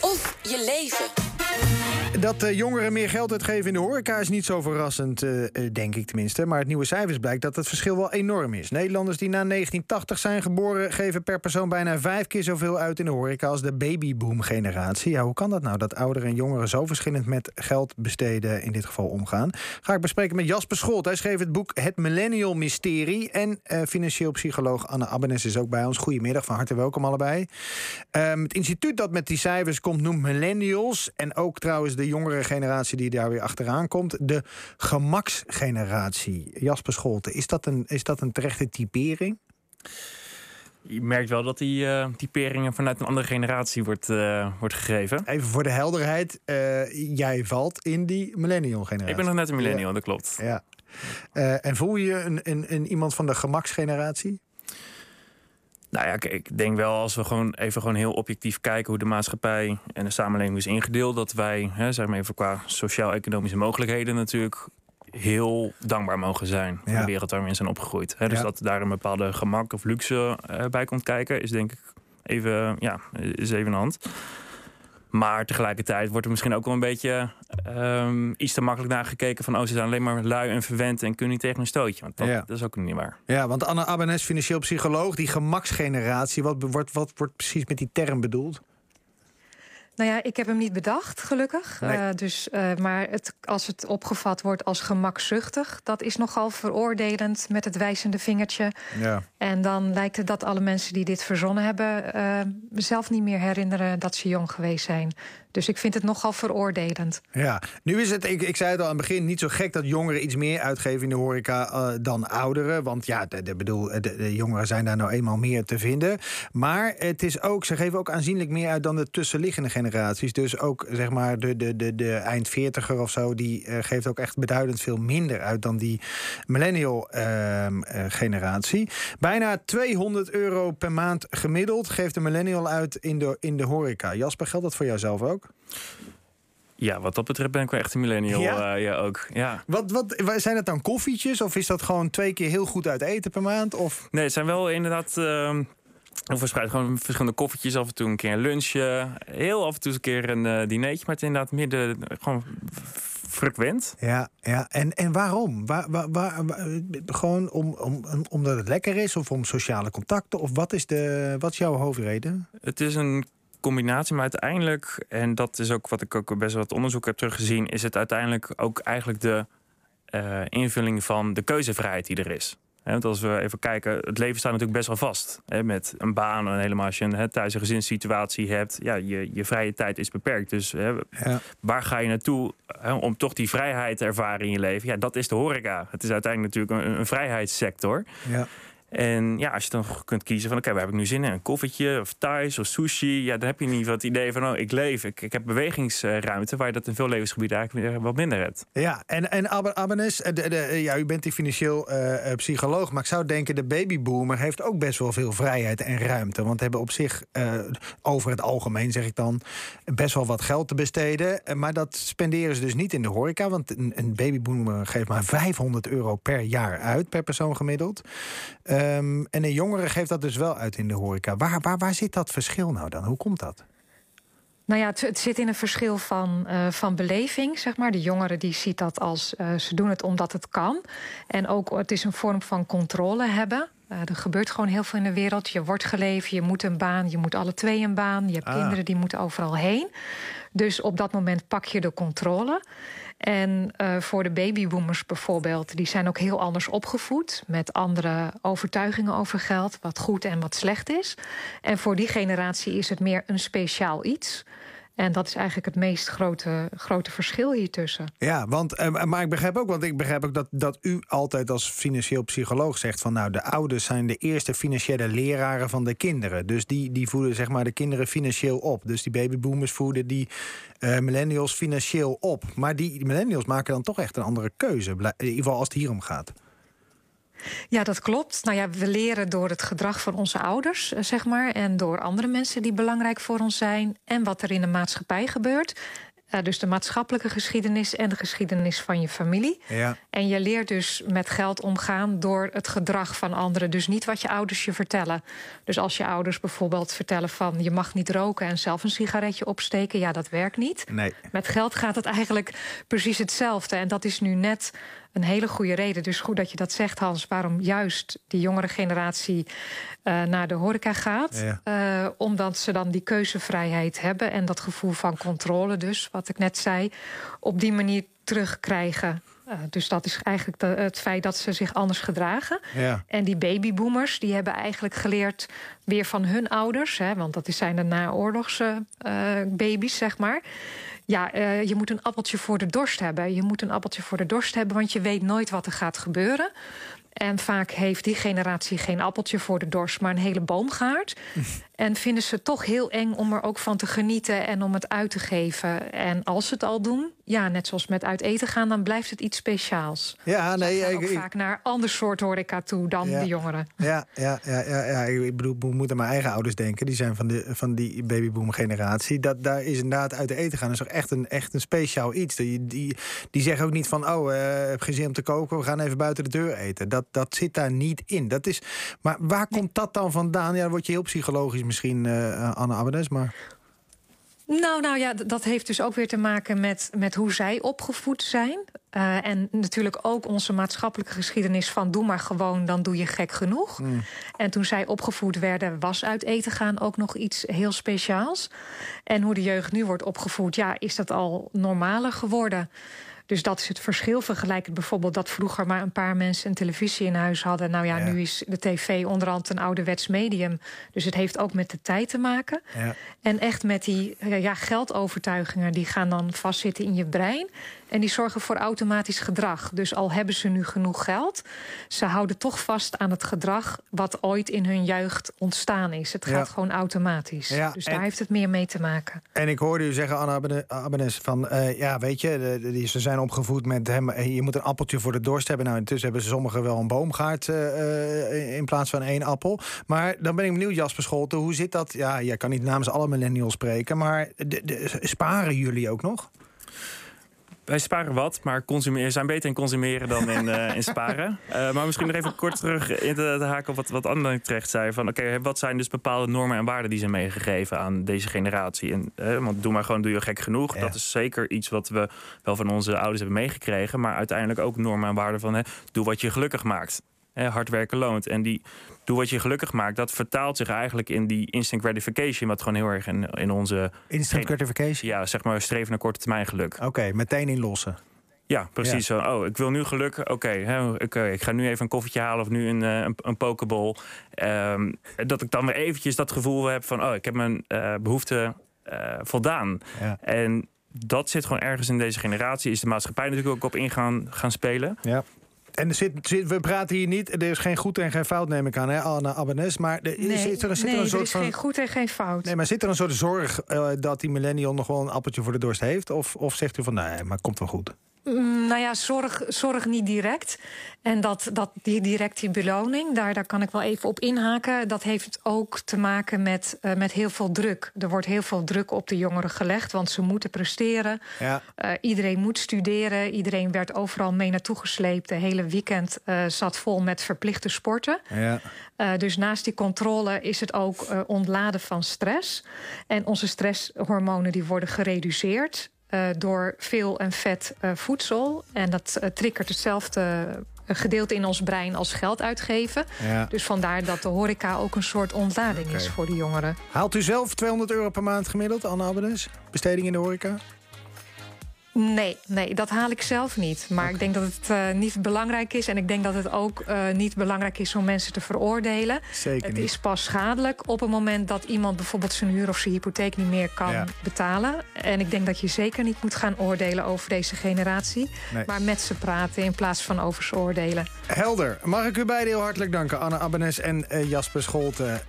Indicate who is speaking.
Speaker 1: Of je leven.
Speaker 2: Dat uh, jongeren meer geld uitgeven in de horeca is niet zo verrassend, uh, denk ik tenminste. Maar het nieuwe cijfers blijkt dat het verschil wel enorm is. Nederlanders die na 1980 zijn geboren... geven per persoon bijna vijf keer zoveel uit in de horeca... als de babyboom-generatie. Ja, hoe kan dat nou, dat ouderen en jongeren... zo verschillend met geld besteden in dit geval omgaan? Ga ik bespreken met Jasper Scholt. Hij schreef het boek Het Millennial Mysterie. En uh, financieel psycholoog Anne Abbenes is ook bij ons. Goedemiddag, van harte welkom allebei. Um, het instituut dat met die cijfers komt noemt millennials... en ook trouwens de jongere generatie die daar weer achteraan komt. De gemaksgeneratie. Jasper Scholte, is dat een, is dat een terechte typering?
Speaker 3: Je merkt wel dat die uh, typeringen vanuit een andere generatie wordt, uh, wordt gegeven.
Speaker 2: Even voor de helderheid. Uh, jij valt in die millennial generatie.
Speaker 3: Ik ben nog net een millennial, ja. dat klopt.
Speaker 2: Ja. en voel je een, een, een, iemand van de gemaksgeneratie?
Speaker 3: Nou ja, ik denk wel als we gewoon even gewoon heel objectief kijken hoe de maatschappij en de samenleving is ingedeeld, dat wij, hè, zeg maar even qua sociaal-economische mogelijkheden natuurlijk heel dankbaar mogen zijn ja. de wereld waarin we zijn opgegroeid. Hè, dus ja. dat daar een bepaalde gemak of luxe uh, bij komt kijken, is denk ik even, ja, is even de hand. Maar tegelijkertijd wordt er misschien ook wel een beetje um, iets te makkelijk naar gekeken van oh, ze zijn alleen maar lui en verwend en kunnen niet tegen een stootje. Want dat, ja. dat is ook niet waar.
Speaker 2: Ja, want Anne Abbenes, financieel psycholoog, die gemaksgeneratie, wat wordt, wat wordt precies met die term bedoeld?
Speaker 4: Nou ja, ik heb hem niet bedacht, gelukkig. Nee. Uh, dus, uh, maar het, als het opgevat wordt als gemakzuchtig, dat is nogal veroordelend met het wijzende vingertje. Ja. En dan lijkt het dat alle mensen die dit verzonnen hebben, uh, zelf niet meer herinneren dat ze jong geweest zijn. Dus ik vind het nogal veroordelend.
Speaker 2: Ja, nu is het, ik, ik zei het al aan het begin, niet zo gek dat jongeren iets meer uitgeven in de horeca dan ouderen. Want ja, de, de, bedoel, de, de, jongeren zijn daar nou eenmaal meer te vinden. Maar het is ook, ze geven ook aanzienlijk meer uit dan de tussenliggende generaties. Dus ook zeg maar de, de, de, de eind veertiger of zo, die uh, geeft ook echt beduidend veel minder uit dan die millennial uh, generatie. Bijna 200 euro per maand gemiddeld geeft de millennial uit in de, in de horeca. Jasper, geldt dat voor jouzelf ook?
Speaker 3: Ja, wat dat betreft ben ik wel echt een millennial. Ja, uh, ja ook. Ja.
Speaker 2: Wat, wat, zijn het dan koffietjes? Of is dat gewoon twee keer heel goed uit eten per maand? Of?
Speaker 3: Nee, het zijn wel inderdaad... Uh, verspreid gewoon verschillende koffietjes. Af en toe een keer een lunchje. Heel af en toe een keer een uh, dinertje. Maar het inderdaad midden gewoon frequent.
Speaker 2: Ja, ja. En, en waarom? Waar, waar, waar, gewoon om, om, omdat het lekker is? Of om sociale contacten? Of wat is, de, wat is jouw hoofdreden?
Speaker 3: Het is een combinatie. Maar uiteindelijk, en dat is ook wat ik ook best wel wat onderzoek heb teruggezien, is het uiteindelijk ook eigenlijk de uh, invulling van de keuzevrijheid die er is. Want als we even kijken, het leven staat natuurlijk best wel vast. Met een baan en helemaal als je een thuis- en gezinssituatie hebt. Ja, je, je vrije tijd is beperkt. Dus ja. waar ga je naartoe om toch die vrijheid te ervaren in je leven? Ja, dat is de horeca. Het is uiteindelijk natuurlijk een, een vrijheidssector. Ja. En ja, als je dan kunt kiezen van oké, waar heb ik nu zin in? Een koffietje of thuis of sushi. Ja, dan heb je niet wat idee van oh, ik leef. Ik, ik heb bewegingsruimte waar je dat in veel levensgebieden eigenlijk wat minder hebt.
Speaker 2: Ja, en, en Abbenes, de, de, ja, u bent die financieel uh, psycholoog, maar ik zou denken de babyboomer heeft ook best wel veel vrijheid en ruimte. Want hebben op zich, over het algemeen zeg ik dan, best wel wat geld te besteden. Maar dat spenderen ze dus niet in de horeca, want een, een babyboomer geeft maar 500 euro per jaar uit, per persoon gemiddeld. Uh, Um, en een jongere geeft dat dus wel uit in de horeca. Waar, waar, waar zit dat verschil nou dan? Hoe komt dat?
Speaker 4: Nou ja, het, het zit in een verschil van, uh, van beleving, zeg maar. De jongere die ziet dat als uh, ze doen het omdat het kan. En ook het is een vorm van controle hebben. Uh, er gebeurt gewoon heel veel in de wereld. Je wordt geleefd, je moet een baan, je moet alle twee een baan. Je hebt ah. kinderen die moeten overal heen. Dus op dat moment pak je de controle. En uh, voor de babyboomers bijvoorbeeld, die zijn ook heel anders opgevoed. Met andere overtuigingen over geld, wat goed en wat slecht is. En voor die generatie is het meer een speciaal iets. En dat is eigenlijk het meest grote, grote verschil hiertussen.
Speaker 2: Ja, want, uh, maar ik begrijp ook, want ik begrijp ook dat, dat u altijd als financieel psycholoog zegt van nou, de ouders zijn de eerste financiële leraren van de kinderen. Dus die, die voeden zeg maar de kinderen financieel op. Dus die babyboomers voeden die uh, millennials financieel op. Maar die millennials maken dan toch echt een andere keuze. In ieder geval als het hier om gaat.
Speaker 4: Ja, dat klopt. Nou ja, we leren door het gedrag van onze ouders, zeg maar. En door andere mensen die belangrijk voor ons zijn. En wat er in de maatschappij gebeurt. Uh, dus de maatschappelijke geschiedenis en de geschiedenis van je familie.
Speaker 2: Ja.
Speaker 4: En je leert dus met geld omgaan door het gedrag van anderen. Dus niet wat je ouders je vertellen. Dus als je ouders bijvoorbeeld vertellen van je mag niet roken en zelf een sigaretje opsteken, ja, dat werkt niet.
Speaker 2: Nee.
Speaker 4: Met geld gaat het eigenlijk precies hetzelfde. En dat is nu net een hele goede reden. Dus goed dat je dat zegt, Hans, waarom juist die jongere generatie uh, naar de horeca gaat.
Speaker 2: Ja.
Speaker 4: Uh, omdat ze dan die keuzevrijheid hebben en dat gevoel van controle, dus wat ik net zei, op die manier terugkrijgen. Uh, dus dat is eigenlijk de, het feit dat ze zich anders gedragen.
Speaker 2: Ja.
Speaker 4: En die babyboomers die hebben eigenlijk geleerd weer van hun ouders, hè, want dat zijn de naoorlogse baby's, zeg maar ja, uh, je moet een appeltje voor de dorst hebben. Je moet een appeltje voor de dorst hebben, want je weet nooit wat er gaat gebeuren. En vaak heeft die generatie geen appeltje voor de dorst, maar een hele boomgaard. En vinden ze het toch heel eng om er ook van te genieten en om het uit te geven. En als ze het al doen, ja, net zoals met uit eten gaan, dan blijft het iets speciaals.
Speaker 2: Ja, nee, ik,
Speaker 4: ook
Speaker 2: ik-
Speaker 4: vaak naar ander soort horeca toe dan
Speaker 2: Ja.
Speaker 4: de jongeren.
Speaker 2: Ja, ja, ja, ja, ja. ik bedoel, ik moet aan mijn eigen ouders denken. Die zijn van, de, van die babyboom-generatie. Dat, daar is inderdaad uit de eten gaan. Is toch echt een, echt een speciaal iets. Die, die, die zeggen ook niet van, oh, eh, heb geen zin om te koken. We gaan even buiten de deur eten. Dat, dat zit daar niet in. Dat is, maar waar komt dat dan vandaan? Ja, dan word je heel psychologisch misschien, eh Anne Abbenes. Maar
Speaker 4: Nou, nou ja, dat heeft dus ook weer te maken met, met hoe zij opgevoed zijn. Eh, en natuurlijk ook onze maatschappelijke geschiedenis van doe maar gewoon, dan doe je gek genoeg. En toen zij opgevoed werden, was uit eten gaan ook nog iets heel speciaals. En hoe de jeugd nu wordt opgevoed, ja, is dat al normaler geworden. Dus dat is het verschil. Vergelijkend bijvoorbeeld dat vroeger maar een paar mensen een televisie in huis hadden. Nou ja,
Speaker 2: Ja.
Speaker 4: nu is de tv onderhand een ouderwets medium. Dus het heeft ook met de tijd te maken.
Speaker 2: ja.
Speaker 4: En echt met die eh, ja, geldovertuigingen, die gaan dan vastzitten in je brein. En die zorgen voor automatisch gedrag. Dus al hebben ze nu genoeg geld, ze houden toch vast aan het gedrag wat ooit in hun jeugd ontstaan is. Het
Speaker 2: Ja.
Speaker 4: gaat gewoon automatisch.
Speaker 2: Ja,
Speaker 4: dus
Speaker 2: en-
Speaker 4: daar heeft het meer mee te maken.
Speaker 2: En ik hoorde u zeggen, Abene- Abbenes, van eh, ja, weet je, de- die- ze zijn opgevoed met hem. eh, Je moet een appeltje voor de dorst hebben. Nou, intussen hebben sommigen wel een boomgaard eh, eh, in plaats van één appel. Maar dan ben ik benieuwd, Jasper Scholte, hoe zit dat? Ja, jij kan niet namens alle millennials spreken, maar de- sparen jullie ook nog?
Speaker 3: Wij sparen wat, maar consumeren, zijn beter in consumeren dan in, eh, in sparen. Eh, maar misschien nog even kort terug in te, te haken op wat, wat Anne terecht zei. Van, oké, wat zijn dus bepaalde normen en waarden die zijn meegegeven aan deze generatie? En, want doe maar gewoon, doe je gek genoeg.
Speaker 2: Ja.
Speaker 3: Dat is zeker iets wat we wel van onze ouders hebben meegekregen. Maar uiteindelijk ook normen en waarden van, hè, doe wat je gelukkig maakt. Hè, hard werken loont. En die doe wat je gelukkig maakt, dat vertaalt zich eigenlijk in die instant gratification. Wat gewoon heel erg in, in onze,
Speaker 2: Instant gratification?
Speaker 3: ja, zeg maar, streven naar korte termijn geluk.
Speaker 2: Oké, meteen inlossen.
Speaker 3: Ja, precies zo. Oh, ik wil nu geluk. Oké, hè, oké, ik ga nu even een koffietje halen of nu een, eh, een, een pokeball. Ehm, dat ik dan weer eventjes dat gevoel heb van... oh, ik heb mijn eh behoefte eh, voldaan.
Speaker 2: Ja.
Speaker 3: En dat zit gewoon ergens in deze generatie. Is de maatschappij natuurlijk ook op ingaan gaan spelen.
Speaker 2: Ja. En er zit, zit, we praten hier niet, er is geen goed en geen fout, neem ik aan, hè, Anne Abbenes. Maar er,
Speaker 4: Nee,
Speaker 2: zit er, zit er
Speaker 4: nee
Speaker 2: een
Speaker 4: er
Speaker 2: soort
Speaker 4: is
Speaker 2: van.
Speaker 4: geen goed en geen fout.
Speaker 2: Nee, maar zit er een die het?
Speaker 4: Mm, Nou ja, zorg, zorg niet direct. En dat, dat die directe beloning, daar, daar kan ik wel even op inhaken. Dat heeft ook te maken met, eh, met heel veel druk. Er wordt heel veel druk op de jongeren gelegd, want ze moeten presteren.
Speaker 2: Ja.
Speaker 4: Eh, iedereen moet studeren. Iedereen werd overal mee naartoe gesleept. De hele weekend eh, zat vol met verplichte sporten.
Speaker 2: Ja.
Speaker 4: Dus naast die controle is het ook ontladen van stress. En onze stresshormonen die worden gereduceerd door veel en vet eh, voedsel. En dat eh, triggert hetzelfde eh, gedeelte in ons brein als geld uitgeven.
Speaker 2: Ja.
Speaker 4: Dus vandaar dat de horeca ook een soort ontlading is voor de jongeren.
Speaker 2: Haalt u zelf 200 euro per maand gemiddeld, Anne Abbenes? Besteding in de horeca?
Speaker 4: Nee, nee, dat haal ik zelf niet. Maar ik denk dat het eh, niet belangrijk is. En ik denk dat het ook eh, niet belangrijk is om mensen te veroordelen.
Speaker 2: Zeker
Speaker 4: Het
Speaker 2: niet.
Speaker 4: is pas schadelijk op het moment dat iemand bijvoorbeeld zijn huur of zijn hypotheek niet meer kan
Speaker 2: Ja.
Speaker 4: betalen. En ik denk dat je zeker niet moet gaan oordelen over deze generatie.
Speaker 2: Nee.
Speaker 4: Maar met ze praten in plaats van over ze oordelen.
Speaker 2: Helder. Mag ik u beiden heel hartelijk danken, Anne Abbenes en eh, Jasper Scholte.